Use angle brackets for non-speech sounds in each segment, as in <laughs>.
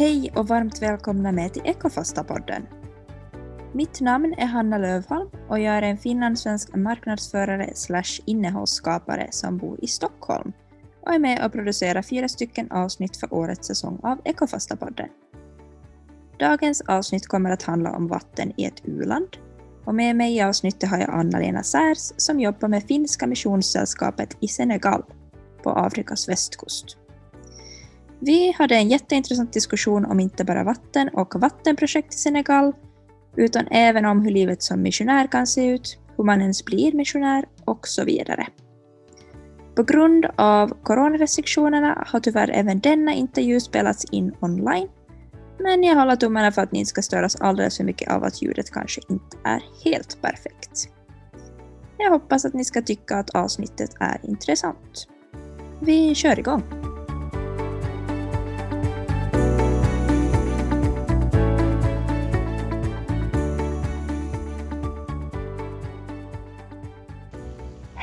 Hej och varmt välkomna med till Ekofasta-podden. Mitt namn är Hanna Lövholm och jag är en finlandssvensk marknadsförare slash innehållsskapare som bor i Stockholm och är med och producerar fyra stycken avsnitt för årets säsong av Ekofasta-podden. Dagens avsnitt kommer att handla om vatten i ett u-land och med mig i avsnittet har jag Anna-Lena Särs som jobbar med Finska Missionssällskapet i Senegal på Afrikas västkust. Vi hade en jätteintressant diskussion om inte bara vatten och vattenprojekt i Senegal, utan även om hur livet som missionär kan se ut, hur man ens blir missionär och så vidare. På grund av coronarestriktionerna har tyvärr även denna intervju spelats in online, men jag håller tummarna för att ni inte ska störas alldeles för mycket av att ljudet kanske inte är helt perfekt. Jag hoppas att ni ska tycka att avsnittet är intressant. Vi kör igång!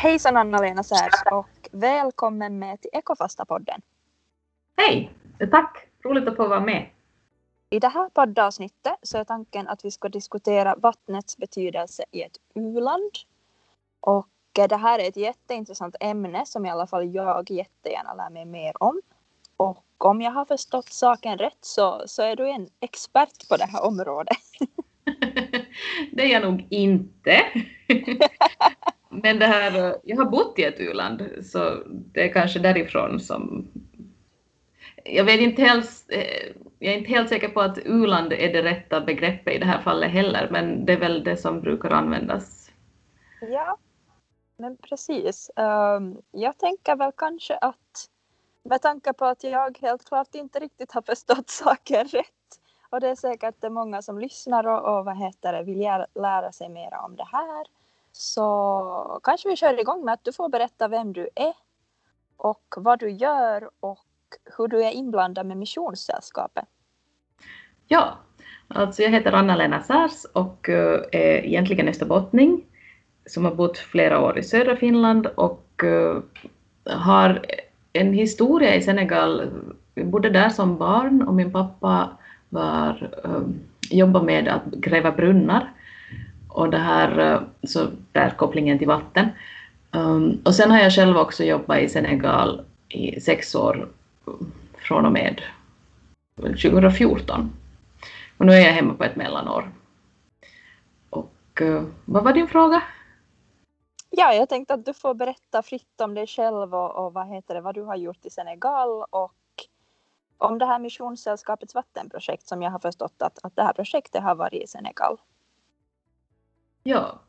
Hejsan Anna-Lena Särs och välkommen med till Ekofasta-podden. Hej! Tack! Roligt att få vara med. I det här poddavsnittet så är tanken att vi ska diskutera vattnets betydelse i ett u-land. Och det här är ett jätteintressant ämne som i alla fall jag jättegärna lär mig mer om. Och om jag har förstått saken rätt så, så är du en expert på det här området. <laughs> det är jag nog inte. <laughs> Men det här, jag har bott i ett u-land, så det är kanske därifrån som... Jag vet inte helt, eh, jag är inte helt säker på att u-land är det rätta begreppet i det här fallet heller, men det är väl det som brukar användas. Ja, men precis. Ehm, jag tänker väl kanske att med tanke på att jag helt klart inte riktigt har förstått <laughs> saken rätt och det är säkert det många som lyssnar och, och vad heter det, vill lära sig mer om det här så kanske vi kör igång med att du får berätta vem du är och vad du gör och hur du är inblandad med Missionssällskapet. Ja, alltså jag heter Anna-Lena Särs och eh, är egentligen österbottning som har bott flera år i södra Finland och eh, har en historia i Senegal. Jag bodde där som barn och min pappa var, eh, jobbade med att gräva brunnar och det här, eh, så där kopplingen till vatten. Um, och sen har jag själv också jobbat i Senegal i sex år från och med 2014. Och nu är jag hemma på ett mellanår. Och uh, vad var din fråga? Ja, jag tänkte att du får berätta fritt om dig själv och, och vad heter det, vad du har gjort i Senegal och om det här Missionssällskapets vattenprojekt som jag har förstått att, att det här projektet har varit i Senegal. Ja.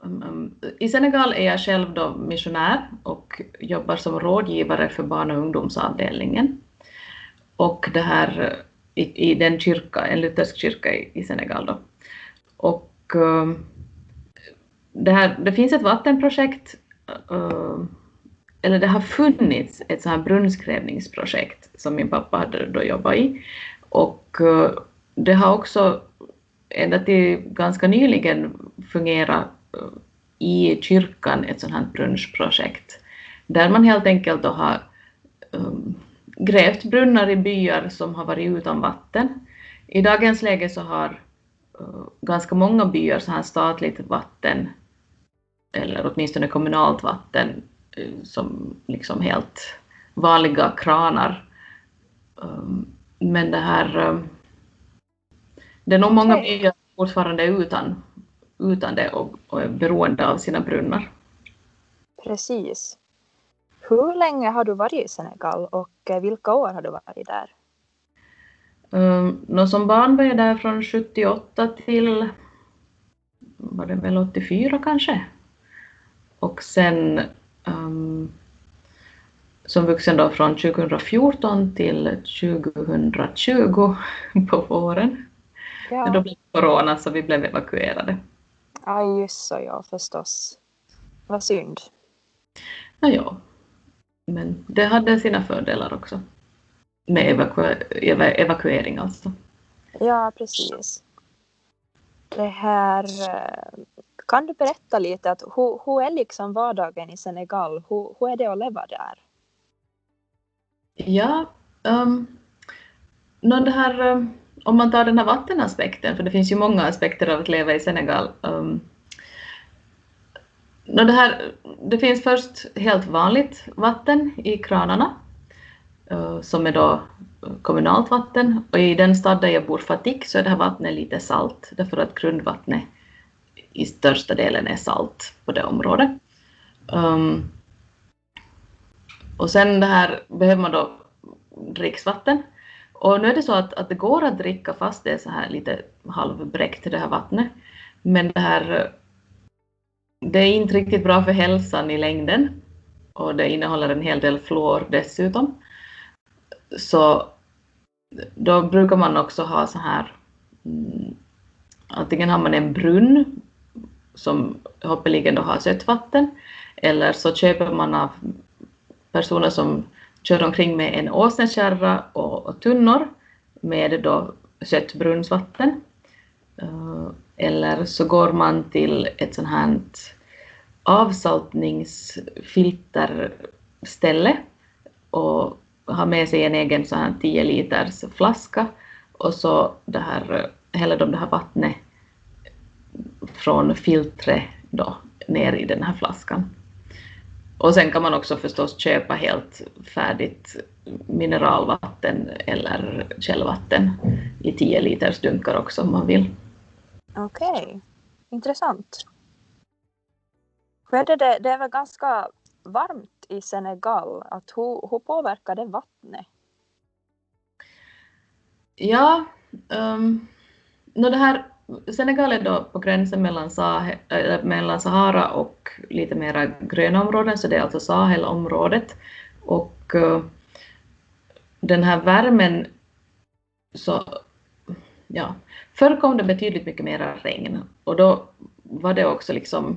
Um, um, I Senegal är jag själv då missionär och jobbar som rådgivare för barn och ungdomsavdelningen. Och det här i, i den kyrka, en luthersk kyrka i, i Senegal då. Och um, det, här, det finns ett vattenprojekt, uh, eller det har funnits ett sånt här brunnsgrävningsprojekt som min pappa hade då jobbat i. Och uh, det har också ända till ganska nyligen fungera eh, i kyrkan ett sådant här brunnsprojekt där man helt enkelt då har um, grävt brunnar i byar som har varit utan vatten. I dagens läge så har uh, ganska många byar så här statligt vatten eller åtminstone kommunalt vatten uh, som liksom helt vanliga kranar. Um, men det här um, det är nog många byar fortfarande utan, utan det och, och är beroende av sina brunnar. Precis. Hur länge har du varit i Senegal och eh, vilka år har du varit där? Um, som barn var jag där från 78 till var det väl 84 kanske. Och sen um, som vuxen då från 2014 till 2020 <laughs> på våren. Ja. Men då blev det corona så vi blev evakuerade. Ja, just så ja, förstås. Vad synd. Ja, ja. Men det hade sina fördelar också. Med evaku evakuering alltså. Ja, precis. Det här, eh, kan du berätta lite, att hur, hur är liksom vardagen i Senegal? Hur, hur är det att leva där? Ja, um, no, det här, eh, om man tar den här vattenaspekten, för det finns ju många aspekter av att leva i Senegal. Um, no, det, här, det finns först helt vanligt vatten i kranarna, uh, som är då kommunalt vatten. Och i den stad där jag bor, Fatik, så är det här vattnet lite salt, därför att grundvattnet i största delen är salt på det området. Um, och sen det här behöver man då dricksvatten. Och nu är det så att, att det går att dricka fast det är så här lite halvbräckt det här vattnet. Men det här det är inte riktigt bra för hälsan i längden och det innehåller en hel del fluor dessutom. Så då brukar man också ha så här, mm, antingen har man en brunn som hoppeligen då har sötvatten, eller så köper man av personer som kör omkring med en åsnekärra och, och tunnor med då sött brunnsvatten. Uh, eh, eller så går man till ett sånt här avsaltningsfilterställe och har med sig en egen sån här 10 liters flaska och så det här, häller de det här vattnet från filtret då ner i den här flaskan. Och sen kan man också förstås köpa helt färdigt mineralvatten eller källvatten i 10 liters dunkar också om man vill. Okej, okay. intressant. Är det, det är väl ganska varmt i Senegal. Att hur, hur påverkar det vattnet? Ja, um, no det här Senegal är då på gränsen mellan, Sahel, äh, mellan Sahara och lite mera gröna områden, så det är alltså Sahelområdet. Och uh, den här värmen, så ja, förr kom det betydligt mycket mera regn och då var det också liksom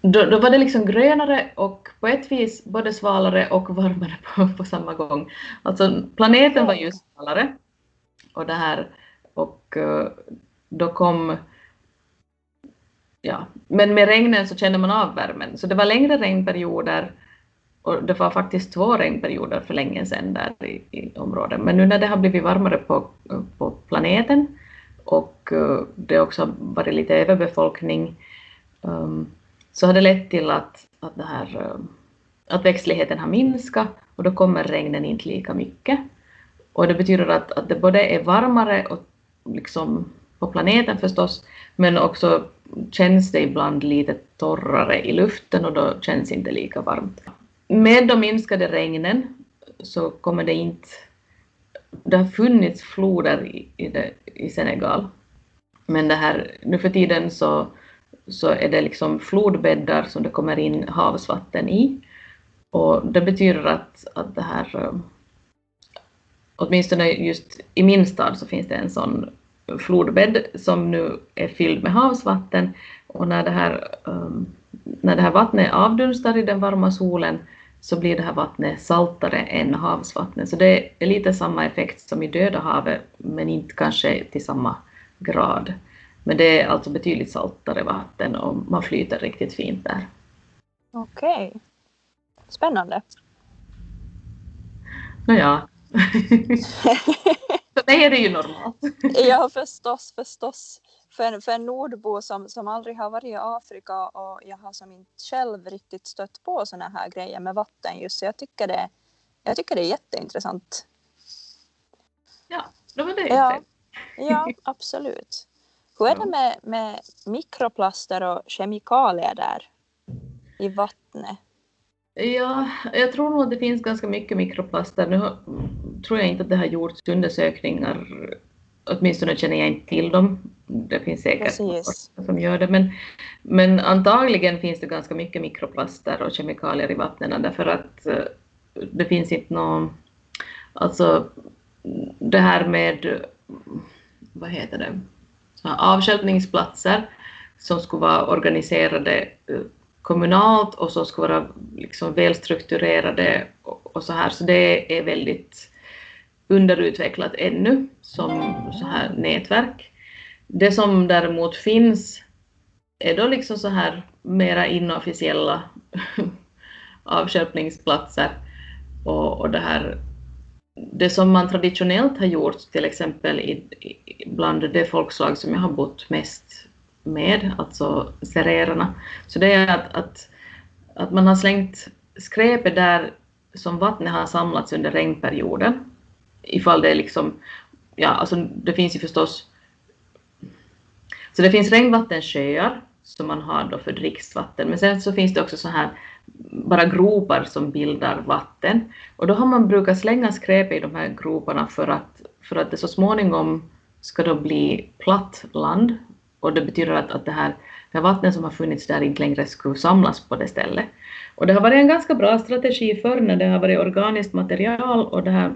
då, då, var det liksom grönare och på ett vis både svalare och varmare <laughs> på, på samma gång. Alltså planeten var ju svalare och det här och eh, då kom ja, men med regnen så kände man av värmen. Så det var längre regnperioder och det var faktiskt två regnperioder för länge sedan där i, i området. Men nu när det har blivit varmare på, på planeten och eh, det också har varit lite överbefolkning um, så har det lett till att, att, det här, eh, att växtligheten har minskat och då kommer regnen inte lika mycket. Och det betyder att, att det både är varmare och liksom på planeten förstås, men också känns det ibland lite torrare i luften och då känns det inte lika varmt. Med de minskade regnen så kommer det inte... Det har funnits floder i, i, det, i Senegal, men det här, nu för tiden så, så är det liksom flodbäddar som det kommer in havsvatten i. Och det betyder att, att det här åtminstone just i min stad så finns det en sån flodbädd som nu är fylld med havsvatten och när det här, um, när det här vattnet avdunstar i den varma solen så blir det här vattnet saltare än havsvattnet. Så det är lite samma effekt som i Döda havet men inte kanske till samma grad. Men det är alltså betydligt saltare vatten och man flyter riktigt fint där. Okej. Okay. Spännande. Nåja, för mig är det ju normalt. <laughs> ja, förstås, förstås. För, för en nordbo som, som aldrig har varit i Afrika och jag har som inte själv riktigt stött på såna här grejer med vatten just så jag tycker det, jag tycker det är jätteintressant. Ja, det var det ja, ja, absolut. <laughs> Hur är det med, med mikroplaster och kemikalier där i vattnet? Ja, jag tror nog att det finns ganska mycket mikroplaster. Nu tror jag inte att det har gjorts undersökningar, åtminstone känner jag inte till dem. Det finns säkert som gör det, men, men antagligen finns det ganska mycket mikroplaster och kemikalier i vattnen därför att eh, det finns inte någon, alltså det här med, vad heter det, avstjälpningsplatser som skulle vara organiserade eh, kommunalt och som ska vara liksom välstrukturerade och så här. Så det är väldigt underutvecklat ännu som så här nätverk. Det som däremot finns är då liksom så här mera inofficiella <laughs> avskärpningsplatser och, och det här det som man traditionellt har gjort, till exempel i, bland det folkslag som jag har bott mest med, alltså sererarna, så det är att, att, att man har slängt skräpet där som vattnet har samlats under regnperioden. Ifall det är liksom, ja alltså det finns ju förstås, så det finns regnvattensjöar som man har då för dricksvatten, men sen så finns det också så här bara gropar som bildar vatten. Och då har man brukat slänga skräp i de här groparna för att, för att det så småningom ska då bli platt land. Och det betyder att, att det, här, det här vattnet som har funnits där inte längre skulle samlas på det stället. Och det har varit en ganska bra strategi förr när det har varit organiskt material och, det här,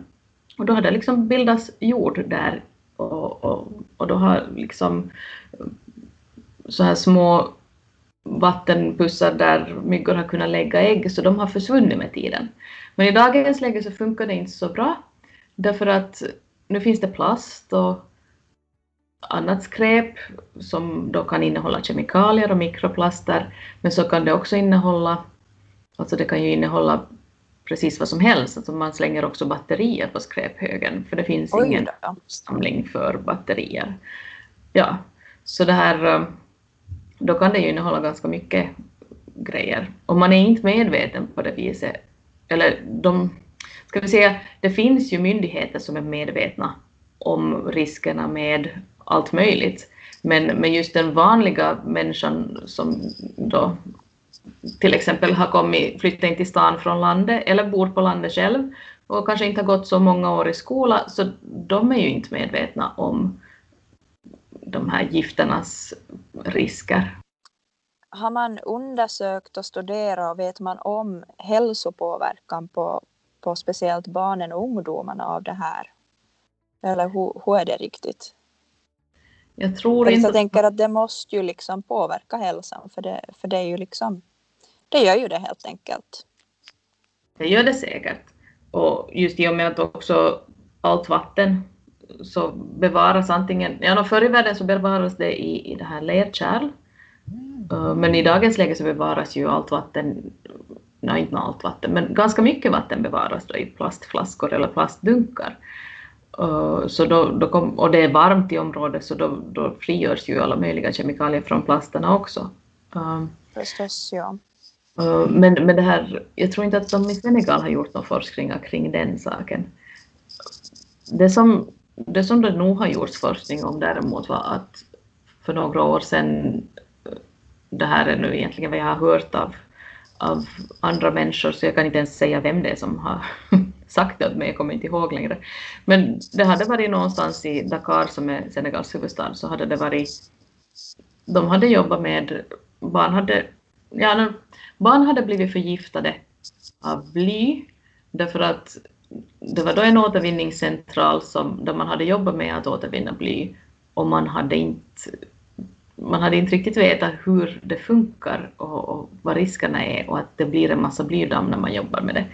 och då har det liksom bildats jord där och, och, och då har liksom eh, så här små vattenpussar där myggor har kunnat lägga ägg, så de har försvunnit med tiden. Men i dagens läge så funkar det inte så bra, därför att nu finns det plast och annat skräp som då kan innehålla kemikalier och mikroplaster, men så kan det också innehålla, alltså det kan ju innehålla precis vad som helst, alltså man slänger också batterier på skräphögen, för det finns Oj, ingen samling för batterier. Ja, så det här då kan det ju innehålla ganska mycket grejer. Och man är inte medveten på det viset. Eller de, ska vi säga, det finns ju myndigheter som är medvetna om riskerna med allt möjligt. Men, men just den vanliga människan som då till exempel har kommit, flyttat in till stan från landet eller bor på landet själv och kanske inte har gått så många år i skola, så de är ju inte medvetna om de här gifternas risker. Har man undersökt och studerat och vet man om hälsopåverkan på, på speciellt barnen och ungdomarna av det här? Eller hur, hur är det riktigt? Jag tror inte... Jag tänker att det måste ju liksom påverka hälsan för det, för det är ju liksom, det gör ju det helt enkelt. Det gör det säkert. Och just i och med att också allt vatten så bevaras antingen, ja förr i världen så bevaras det i, i det här lerkärl, mm. men i dagens läge så bevaras ju allt vatten, nej inte allt vatten, men ganska mycket vatten bevaras då i plastflaskor eller plastdunkar. Så då, då kom, och det är varmt i området så då, då frigörs ju alla möjliga kemikalier från plasterna också. Förstås, ja. Eh, men, men det här, jag tror inte att de i Senegal har gjort någon forskningar kring den saken. Det som det som det nog har gjorts forskning om däremot var att för några år sedan, eh, det här är nu egentligen vad jag har hört av, av andra människor, så jag kan inte ens säga vem det är som har <laughs> sagt det åt mig, jag kommer inte ihåg längre. Men det hade varit någonstans i Dakar som är Senegals huvudstad, så hade det varit, de hade jobbat med, barn hade, ja, barn hade blivit förgiftade av bly, därför att det var då en återvinningscentral som, där man hade jobbat med att återvinna bly och man hade inte, man hade inte riktigt vetat hur det funkar och, och vad riskerna är och att det blir en massa blydamm när man jobbar med det.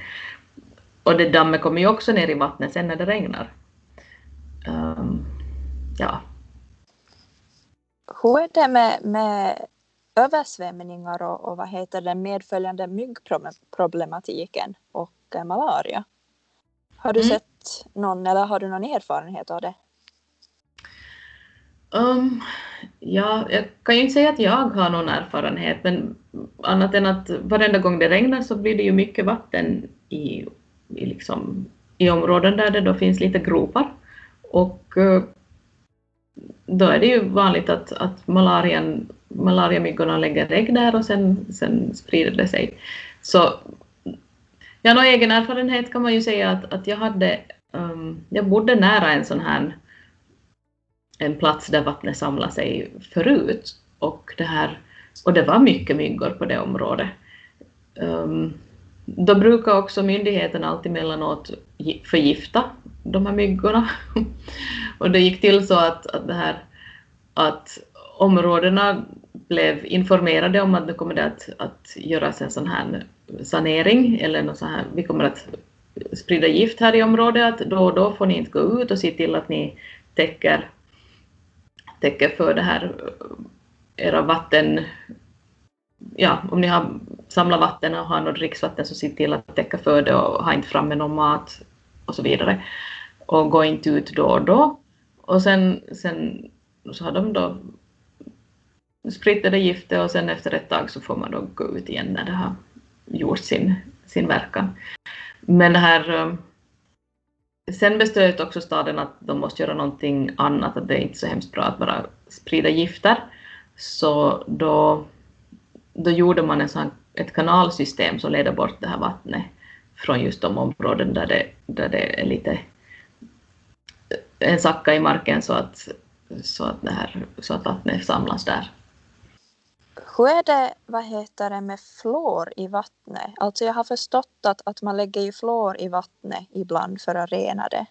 Och det dammet kommer ju också ner i vattnet sen när det regnar. Um, ja. Hur är det med, med översvämningar och, och vad heter den medföljande myggproblematiken och eh, malaria? Har du mm. sett någon eller har du någon erfarenhet av det? Um, ja, jag kan ju inte säga att jag har någon erfarenhet, men annat än att varenda gång det regnar så blir det ju mycket vatten i, i, liksom, i områden där det då finns lite gropar. Och uh, då är det ju vanligt att, att malarian, malariamyggorna lägger ägg där och sen, sen sprider det sig. Så Ja, någon egen erfarenhet kan man ju säga att, att jag hade, um, jag bodde nära en sån här en plats där vattnet samlade sig förut och det här och det var mycket myggor på det området. Um, då brukar också myndigheten alltid mellanåt förgifta de här myggorna. <laughs> och det gick till så att, att, det här, att områdena blev informerade om att nu kommer det att, att göras en sån här sanering eller något så här, vi kommer att sprida gift här i området, att då och då får ni inte gå ut och se till att ni täcker, täcker för det här era vatten, ja, om ni har samlat vatten och har något dricksvatten så se till att täcka för det och ha inte framme någon mat och så vidare. Och gå inte ut då och då. Och sen, sen så har de då spritt det giftet och sen efter ett tag så får man då gå ut igen när det har gjort sin, sin verkan. Men det här eh, Sen beslöt också staden att de måste göra någonting annat, att det är inte så hemskt bra att bara sprida gifter. Så då, då gjorde man en sån, ett kanalsystem som leder bort det här vattnet från just de områden där det, där det är lite en sacka i marken så att, så att, det här, så att vattnet samlas där. Hur är det vad heter det, med fluor i vattnet? Alltså jag har förstått att, att man lägger ju fluor i vattnet ibland för att rena det.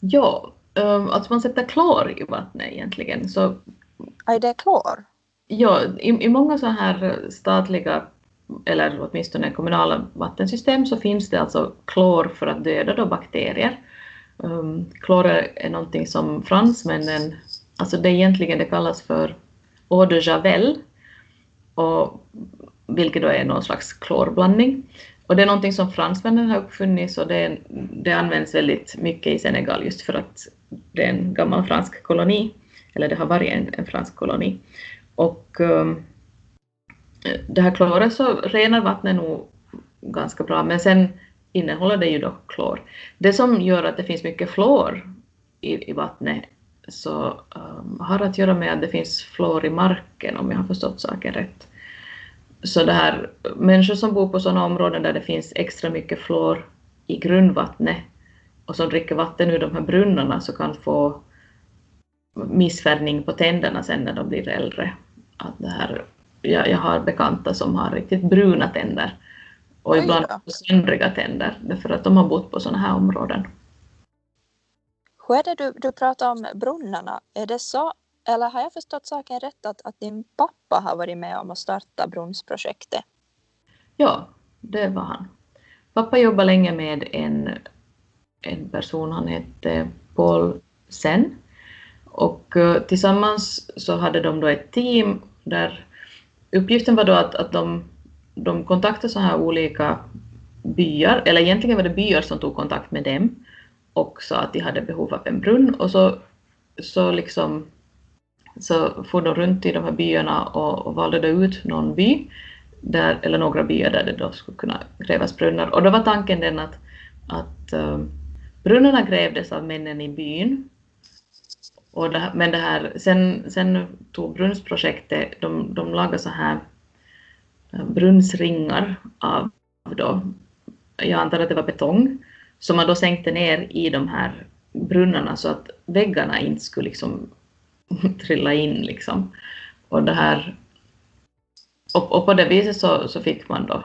Ja, alltså man sätter klor i vattnet egentligen. Så, är det klor? Ja, i, i många så här statliga eller åtminstone kommunala vattensystem så finns det alltså klor för att döda då bakterier. Um, klor är någonting som fransmännen, alltså det egentligen det kallas för eau de javel, och, vilket då är någon slags klorblandning. Och det är någonting som fransmännen har uppfunnit och det, det används väldigt mycket i Senegal just för att det är en gammal fransk koloni, eller det har varit en, en fransk koloni. Och ehm, det här kloret så renar vattnet nog ganska bra, men sen innehåller det ju då klor. Det som gör att det finns mycket fluor i, i vattnet så um, har att göra med att det finns fluor i marken, om jag har förstått saken rätt. Så det här, människor som bor på sådana områden där det finns extra mycket fluor i grundvattnet och som dricker vatten ur de här brunnarna så kan få missfärgning på tänderna sen när de blir äldre. Att det här, jag, jag har bekanta som har riktigt bruna tänder och ibland söndriga tänder därför att de har bott på sådana här områden. Hur är det du, du pratar om brunnarna? Är det så, eller har jag förstått saken rätt att, att din pappa har varit med om att starta brunnsprojektet? Ja, det var han. Pappa jobbade länge med en, en person, han hette Paul Sen. Och eh, tillsammans så hade de då ett team där uppgiften var då att, att de, de kontaktade så här olika byar, eller egentligen var det byar som tog kontakt med dem och sa att de hade behov av en brunn och så, så liksom så for de runt i de här byarna och, och valde då ut någon by, där, eller några byar där det då skulle kunna grävas brunnar. Och då var tanken den att, att uh, brunnarna grävdes av männen i byn. Och det, men det här, sen, sen tog brunnsprojektet, de, de lagade så här eh, brunnsringar av då, jag antar att det var betong, som man då sänkte ner i de här brunnarna så att väggarna inte skulle liksom <laughs> trilla in liksom. Och det här och, och på det viset så, så fick man då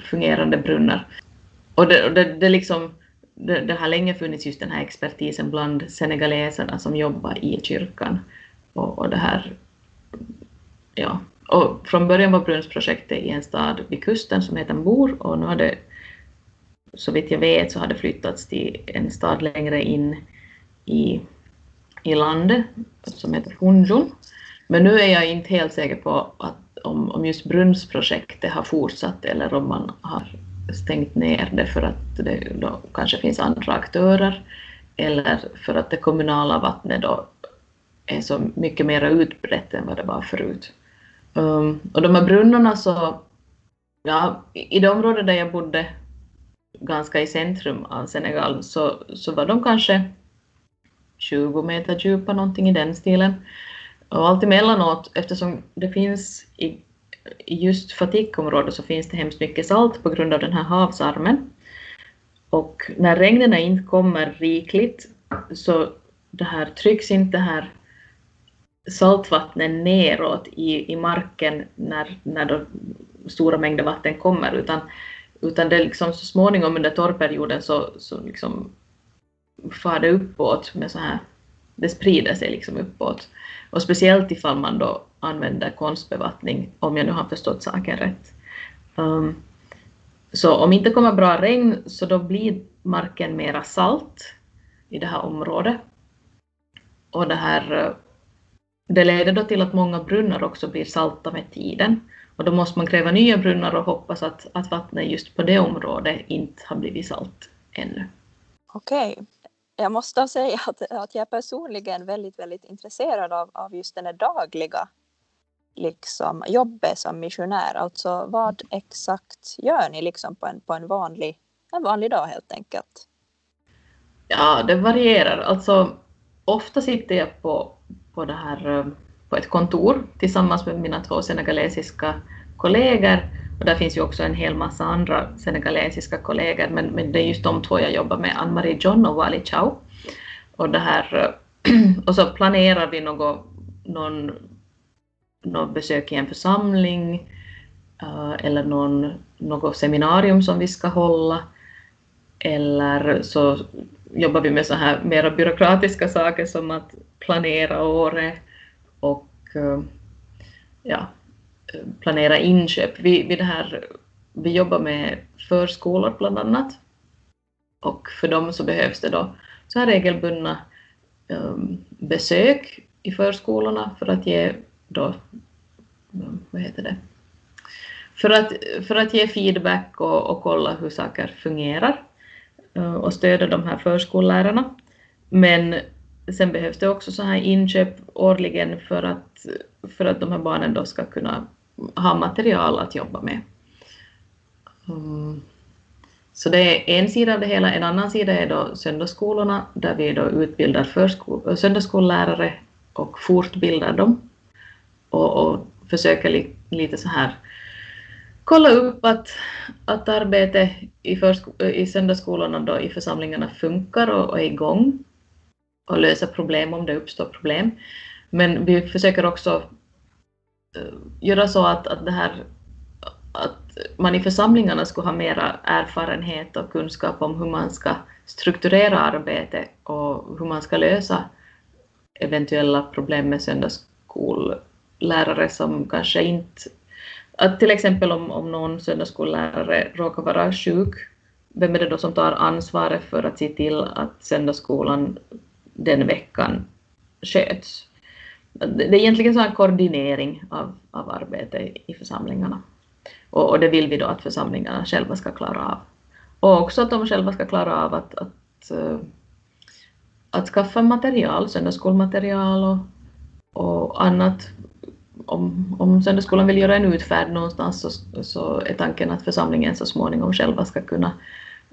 fungerande brunnar. Och det, och det, det, liksom, det, det, har länge funnits just den här expertisen bland senegaleserna som jobbar i kyrkan. Och, och det här, ja. Och från början var brunnsprojektet i en stad vid kusten som heter Mbor och nu har det så vitt jag vet så har det flyttats till en stad längre in i, i landet som heter Hunjun. Men nu är jag inte helt säker på att om, om just brunnsprojektet har fortsatt eller om man har stängt ner det för att det då kanske finns andra aktörer eller för att det kommunala vattnet då är så mycket mer utbrett än vad det var förut. Um, och de här brunnarna så, ja, i det område där jag bodde ganska i centrum av Senegal så, så var de kanske 20 meter djupa, någonting i den stilen. Och allt emellanåt, eftersom det finns i just Fatikområdet så finns det hemskt mycket salt på grund av den här havsarmen. Och när regnen inte kommer rikligt så det här trycks inte det här saltvattnet neråt i, i marken när, när då stora mängder vatten kommer, utan utan det liksom så småningom under torrperioden så, så liksom far det uppåt med så här, det sprider sig liksom uppåt. Och speciellt ifall man då använder konstbevattning, om jag nu har förstått saken rätt. Um, så om inte kommer bra regn så då blir marken mera salt i det här området. Och det här eh, det leder då till att många brunnar också blir salta med tiden. Och då måste man gräva nya brunnar och hoppas att, att vattnet just på det området inte har blivit salt ännu. Okej. Okay. Jag måste säga att, att jag är personligen väldigt, väldigt intresserad av, av just den dagliga liksom, jobbet som missionär. Alltså vad exakt gör ni liksom på en, på en, vanlig, en vanlig dag helt enkelt? Ja, det varierar. Alltså, ofta sitter jag på, på, det här, eh, på ett kontor tillsammans med mina två senegalesiska kollegor. Och där finns ju också en hel massa andra senegalesiska kollegor, men, men det är just de två jag jobbar med, Ann-Marie John och Wali Chow. Och, det här, eh, <clears throat> och så planerar vi något, någon, något besök i en församling eh, eller någon, något seminarium som vi ska hålla. Eller så jobbar vi med så här mera byråkratiska saker som att planera året och eh, ja, planera inköp. Vi, vi, det här, vi jobbar med förskolor bland annat och för dem så behövs det då så här regelbundna um, besök i förskolorna för att ge då, mm, vad heter det, för att, för att ge feedback och, och kolla hur saker fungerar eh, och stödja de här förskollärarna. Men sen behövs det också så här inköp årligen för att, för att de här barnen då ska kunna ha material att jobba med. Mm. Så det är en sida av det hela. En annan sida är då söndagsskolorna där vi då utbildar söndagsskollärare och fortbildar dem och, och försöker li, lite så här kolla upp att, att arbetet i, i söndagsskolorna då i församlingarna funkar och, och är igång och lösa problem om det uppstår problem. Men vi försöker också eh, göra så att, att det här att man i församlingarna skulle ha mera erfarenhet och kunskap om hur man ska strukturera arbetet och hur man ska lösa eventuella problem med lärare som kanske inte... Att till exempel om, om någon söndagsskollärare råkar vara sjuk, vem är det då som tar ansvaret för att se till att söndagsskolan den veckan sköts? Det är egentligen så en koordinering av, av arbetet i församlingarna. Och, och, det vill vi då att församlingarna själva ska klara av. Och också att de själva ska klara av att, att, eh, att skaffa material, söndagsskolmaterial och, och annat. Om, om söndagsskolan vill göra en utfärd någonstans så, så är tanken att församlingen så småningom själva ska kunna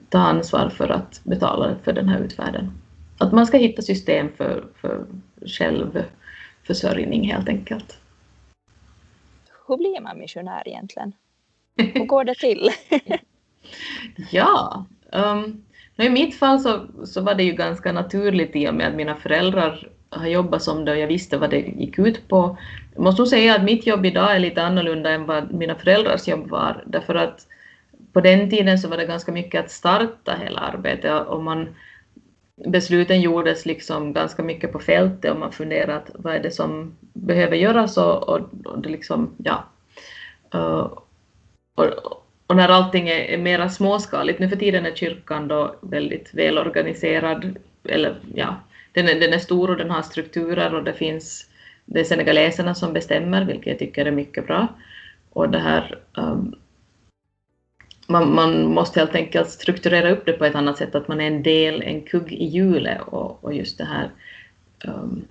ta ansvar för att betala för den här utfärden. Att man ska hitta system för, för självförsörjning helt enkelt. Hur blir man missionär egentligen? Hur går det till? <laughs> ja, um, i mitt fall så, så var det ju ganska naturligt i och med att mina föräldrar har jobbat som det och jag visste vad det gick ut på. Jag måste nog säga att mitt jobb idag är lite annorlunda än vad mina föräldrars jobb var, därför att på den tiden så var det ganska mycket att starta hela arbetet och man, besluten gjordes liksom ganska mycket på fältet och man funderade vad är det som behöver göras och, och, och det liksom, ja. Uh, och, och när allting är, är mera småskaligt, nu för tiden är kyrkan då väldigt välorganiserad, eller ja, den är, den är stor och den har strukturer och det finns, det är senegaleserna som bestämmer, vilket jag tycker är mycket bra. Och det här, um, man, man, måste helt enkelt strukturera upp det på ett annat sätt, att man är en del, en kugg i hjulet och, och just det här um,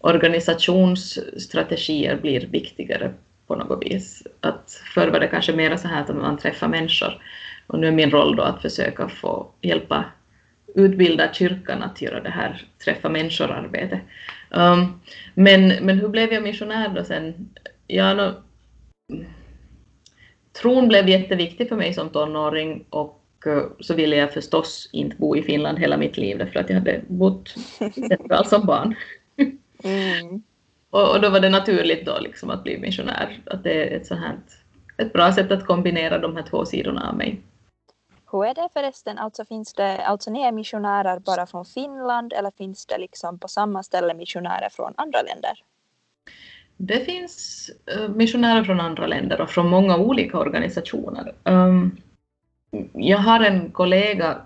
organisationsstrategier blir viktigare på något vis. Att förr var det kanske mer så här att man träffar människor och nu är min roll då att försöka få hjälpa utbilda kyrkan att göra det här träffa människor-arbetet. Um, men, men hur blev jag missionär då sen? Ja, no, tron blev jätteviktig för mig som tonåring och uh, så ville jag förstås inte bo i Finland hela mitt liv därför att jag hade bott centralt som barn. <laughs> Mm. Och, och, då var det naturligt då liksom att bli missionär, att det är ett, sånt här, ett bra sätt att kombinera de här två sidorna av mig. Hur är det förresten, alltså finns det, alltså ni är missionärer bara från Finland eller finns det liksom på samma ställe missionärer från andra länder? Det finns eh, missionärer från andra länder och från många olika organisationer. Ehm, jag har en kollega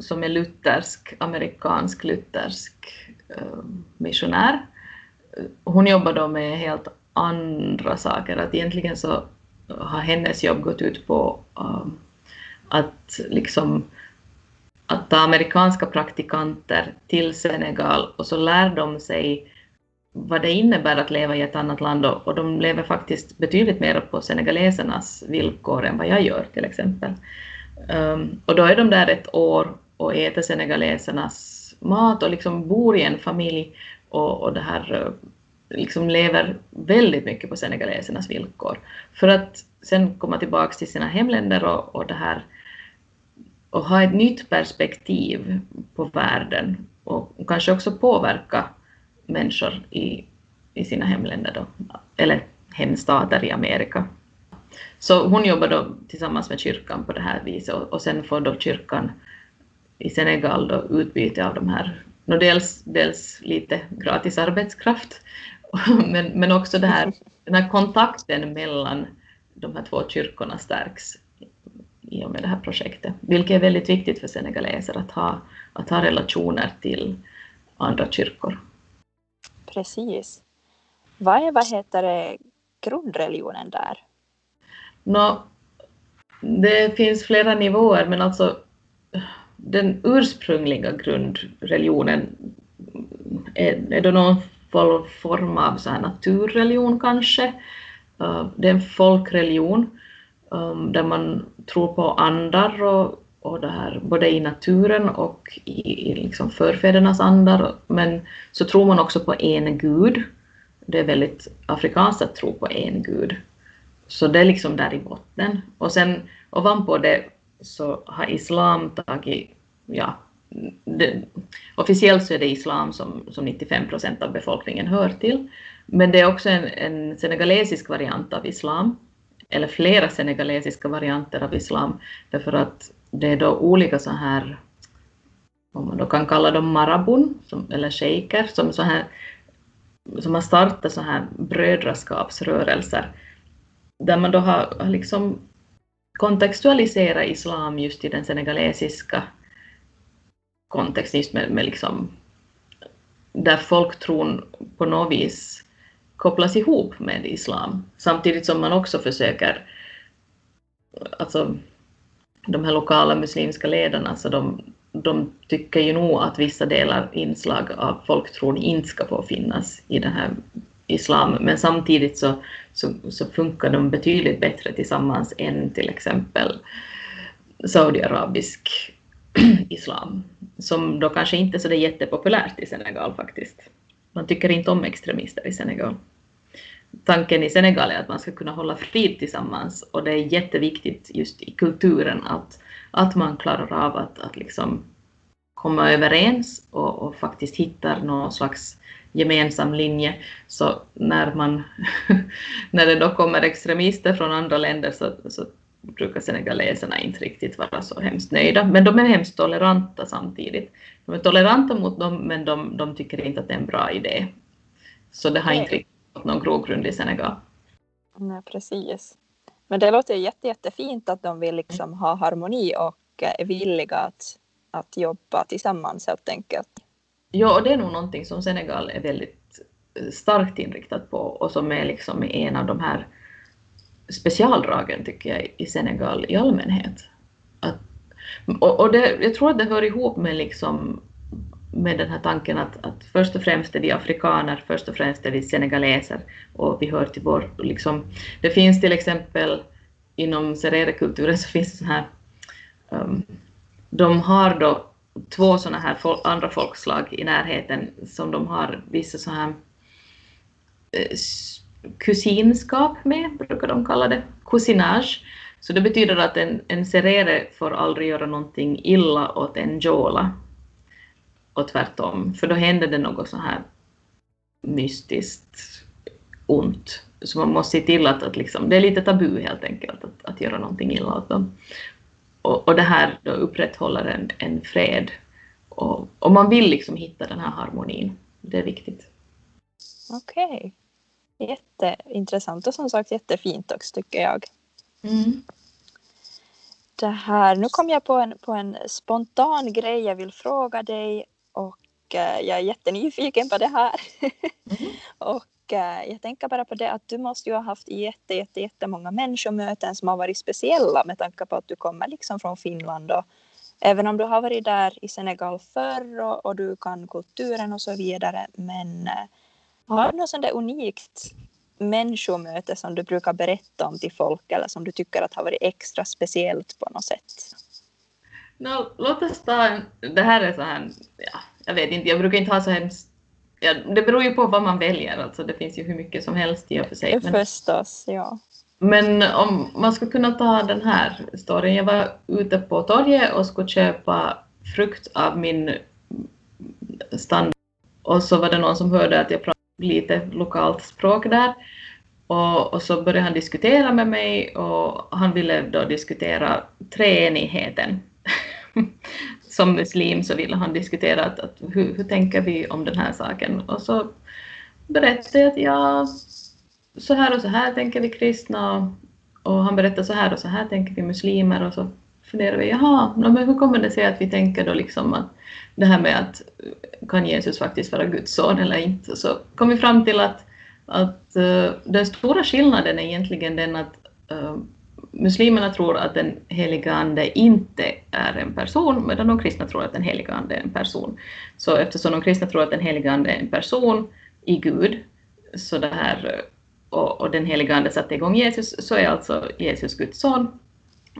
som är luthersk, amerikansk luthersk ehm, missionär hon jobbar då med helt andra saker. Att egentligen så har hennes jobb gått ut på um, att liksom att ta amerikanska praktikanter till Senegal och så lär de sig vad det innebär att leva i ett annat land och, och de lever faktiskt betydligt mer på senegalesernas villkor än vad jag gör till exempel. Um, och då är de där ett år och äter senegalesernas mat och liksom bor i en familj och, och det här uh, liksom lever väldigt mycket på senegalesernas villkor. För att sen komma tillbaka till sina hemländer och, och det här och ha ett nytt perspektiv på världen och kanske också påverka människor i, i sina hemländer då, eller hemstater i Amerika. Så hon jobbar då tillsammans med kyrkan på det här viset och, och sen får då kyrkan i Senegal då utbyte av de här, no dels, dels lite gratis arbetskraft, <laughs> men, men också det här, den här kontakten mellan de här två kyrkorna stärks i och med det här projektet, vilket är väldigt viktigt för senegaleser att ha, att ha relationer till andra kyrkor. Precis. Vad är, vad heter det, grundreligionen där? No, det finns flera nivåer, men alltså den ursprungliga grundreligionen är, är då någon form av så här naturreligion kanske. Uh, det är en folkreligion um, där man tror på andar och, och det här, både i naturen och i, i liksom förfädernas andar. Men så tror man också på en gud. Det är väldigt afrikanskt att tro på en gud. Så det är liksom där i botten. Och sen ovanpå det så har islam tagit, ja, det, officiellt så är det islam som, som 95 procent av befolkningen hör till. Men det är också en, en senegalesisk variant av islam eller flera senegalesiska varianter av islam, därför att det är då olika så här, om man då kan kalla dem marabun, som, eller shejker, som, så här, som har startat så här brödraskapsrörelser, där man då har, har liksom kontextualiserat islam just i den senegalesiska kontexten, just med, med liksom, där folktron på något vis kopplas ihop med islam, samtidigt som man också försöker, alltså de här lokala muslimska ledarna, så de, de tycker ju nog att vissa delar, inslag av folktron inte ska få finnas i den här islam, men samtidigt så, så, så funkar de betydligt bättre tillsammans än till exempel saudiarabisk <clears throat> islam, som då kanske inte är så jättepopulärt i Senegal faktiskt. Man tycker inte om extremister i Senegal. Tanken i Senegal är att man ska kunna hålla frid tillsammans och det är jätteviktigt just i kulturen att, att man klarar av att, att liksom komma överens och, och faktiskt hittar någon slags gemensam linje. Så när, man, <laughs> när det då kommer extremister från andra länder så, så brukar senegaleserna inte riktigt vara så hemskt nöjda. Men de är hemskt toleranta samtidigt. De är toleranta mot dem, men de, de tycker inte att det är en bra idé. Så det har inte riktigt fått någon grogrund i Senegal. Nej, precis. Men det låter jätte, jättefint att de vill liksom ha harmoni och är villiga att, att jobba tillsammans helt enkelt. Ja, och det är nog någonting som Senegal är väldigt starkt inriktat på och som är liksom en av de här specialdragen tycker jag i Senegal i allmänhet. Att, och, och det, jag tror att det hör ihop med liksom med den här tanken att, att först och främst är vi afrikaner, först och främst är vi senegaleser och vi hör till vår, liksom, det finns till exempel inom serere-kulturen så finns det så här, um, de har då två sådana här fol andra folkslag i närheten som de har vissa så här eh, kusinskap med, brukar de kalla det, kusinage. Så det betyder att en, en serere får aldrig göra någonting illa åt en jola och tvärtom, för då händer det något så här mystiskt ont. Så man måste se till att, att liksom, det är lite tabu helt enkelt att, att göra någonting illa åt dem. Och, och det här då upprätthåller en, en fred. Och, och man vill liksom hitta den här harmonin. Det är viktigt. Okej. Okay. Jätteintressant och som sagt jättefint också tycker jag. Mm. Det här, nu kom jag på en, på en spontan grej jag vill fråga dig och eh, jag är jättenyfiken på det här. Mm. <laughs> och eh, jag tänker bara på det att du måste ju ha haft jätte, jätte, jättemånga människomöten som har varit speciella med tanke på att du kommer liksom från Finland och även om du har varit där i Senegal förr och, och du kan kulturen och så vidare men eh, har du något sånt där unikt människomöte som du brukar berätta om till folk eller som du tycker att har varit extra speciellt på något sätt? No, låt oss ta en, det här är så här, ja, jag vet inte, jag brukar inte ha så hemskt Ja, det beror ju på vad man väljer, alltså det finns ju hur mycket som helst i och för sig. Men, Förstås, ja. Men om man skulle kunna ta den här storyn. Jag var ute på torget och skulle köpa frukt av min stand och så var det någon som hörde att jag pratade lite lokalt språk där. Och, och så började han diskutera med mig och han ville då diskutera treenigheten. <laughs> Som muslim så ville han diskutera att, att hur, hur tänker vi om den här saken? Och så berättade jag att ja, så här och så här tänker vi kristna. Och, och han berättade så här och så här tänker vi muslimer och så funderar vi, jaha, men hur kommer det sig att vi tänker då liksom att det här med att eh, kan Jesus faktiskt vara Guds son eller inte, så kom vi fram till att, att uh, den stora skillnaden är egentligen den att uh, muslimerna tror att den heliga ande inte är en person, medan de kristna tror att den heliga ande är en person. Så eftersom de kristna tror att den heliga ande är en person i Gud, så det här, och, och den heliga ande satte igång Jesus, så är alltså Jesus Guds son.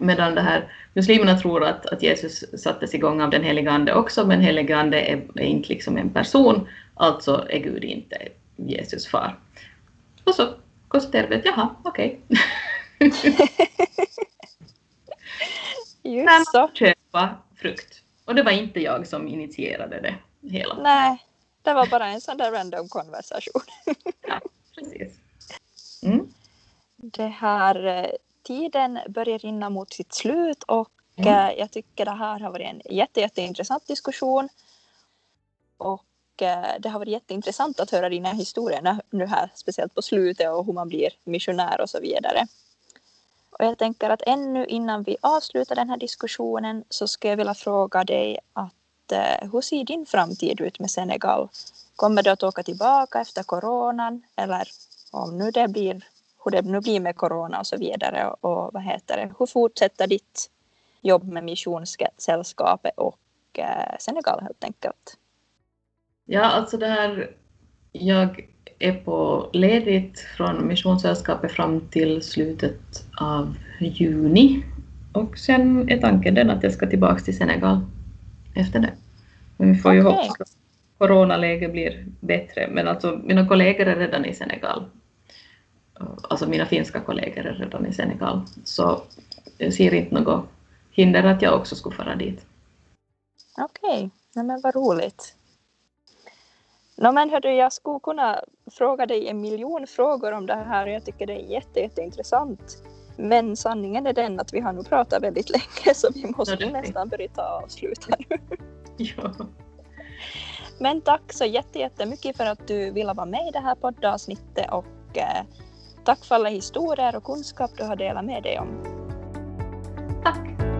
Medan det här, muslimerna tror att, att Jesus sattes igång av den heliga ande också, men heliga ande är, är inte liksom en person, alltså är Gud inte Jesus far. Och så konstaterar vi att jaha, okej. Okay. Just så. köpa frukt. Och det var inte jag som initierade det hela. Nej, det var bara en sån där random konversation. ja, precis. Mm. Det här eh, tiden börjar rinna mot sitt slut och mm. Eh, jag tycker det här har varit en jätte, jätteintressant diskussion. Och eh, det har varit jätteintressant att höra dina historier nu här, speciellt på slutet och hur man blir missionär och så vidare. Och jag tänker att ännu innan vi avslutar den här diskussionen så skulle jag vilja fråga dig att eh, hur ser din framtid ut med Senegal? Kommer du att åka tillbaka efter coronan eller om nu det blir hur det nu blir med corona och så vidare och, vad heter det, hur fortsätter ditt jobb med Missionssällskapet och eh, Senegal helt enkelt? Ja, alltså det här, jag är på ledigt från Missionssällskapet fram till slutet av juni. Och sen är tanken den att jag ska tillbaka till Senegal efter det. Men vi får ju okay. hoppas att coronaläget blir bättre. Men alltså mina kollegor är redan i Senegal. Alltså mina finska kollegor är redan i Senegal. Så jag ser inte något hinder att jag också skulle fara dit. Okej, okay. men vad roligt. No, men hördu, jag skulle kunna fråga dig en miljon frågor om det här och jag tycker det är jätte, jätteintressant. Men sanningen är den att vi har nog pratat väldigt länge så vi måste ja, nästan börja ta avsluta <laughs> nu. ja. Men tack så jättemycket för att du ville vara med i det här poddavsnittet och eh, tack för alla historier och kunskap du har delat med dig om. Tack!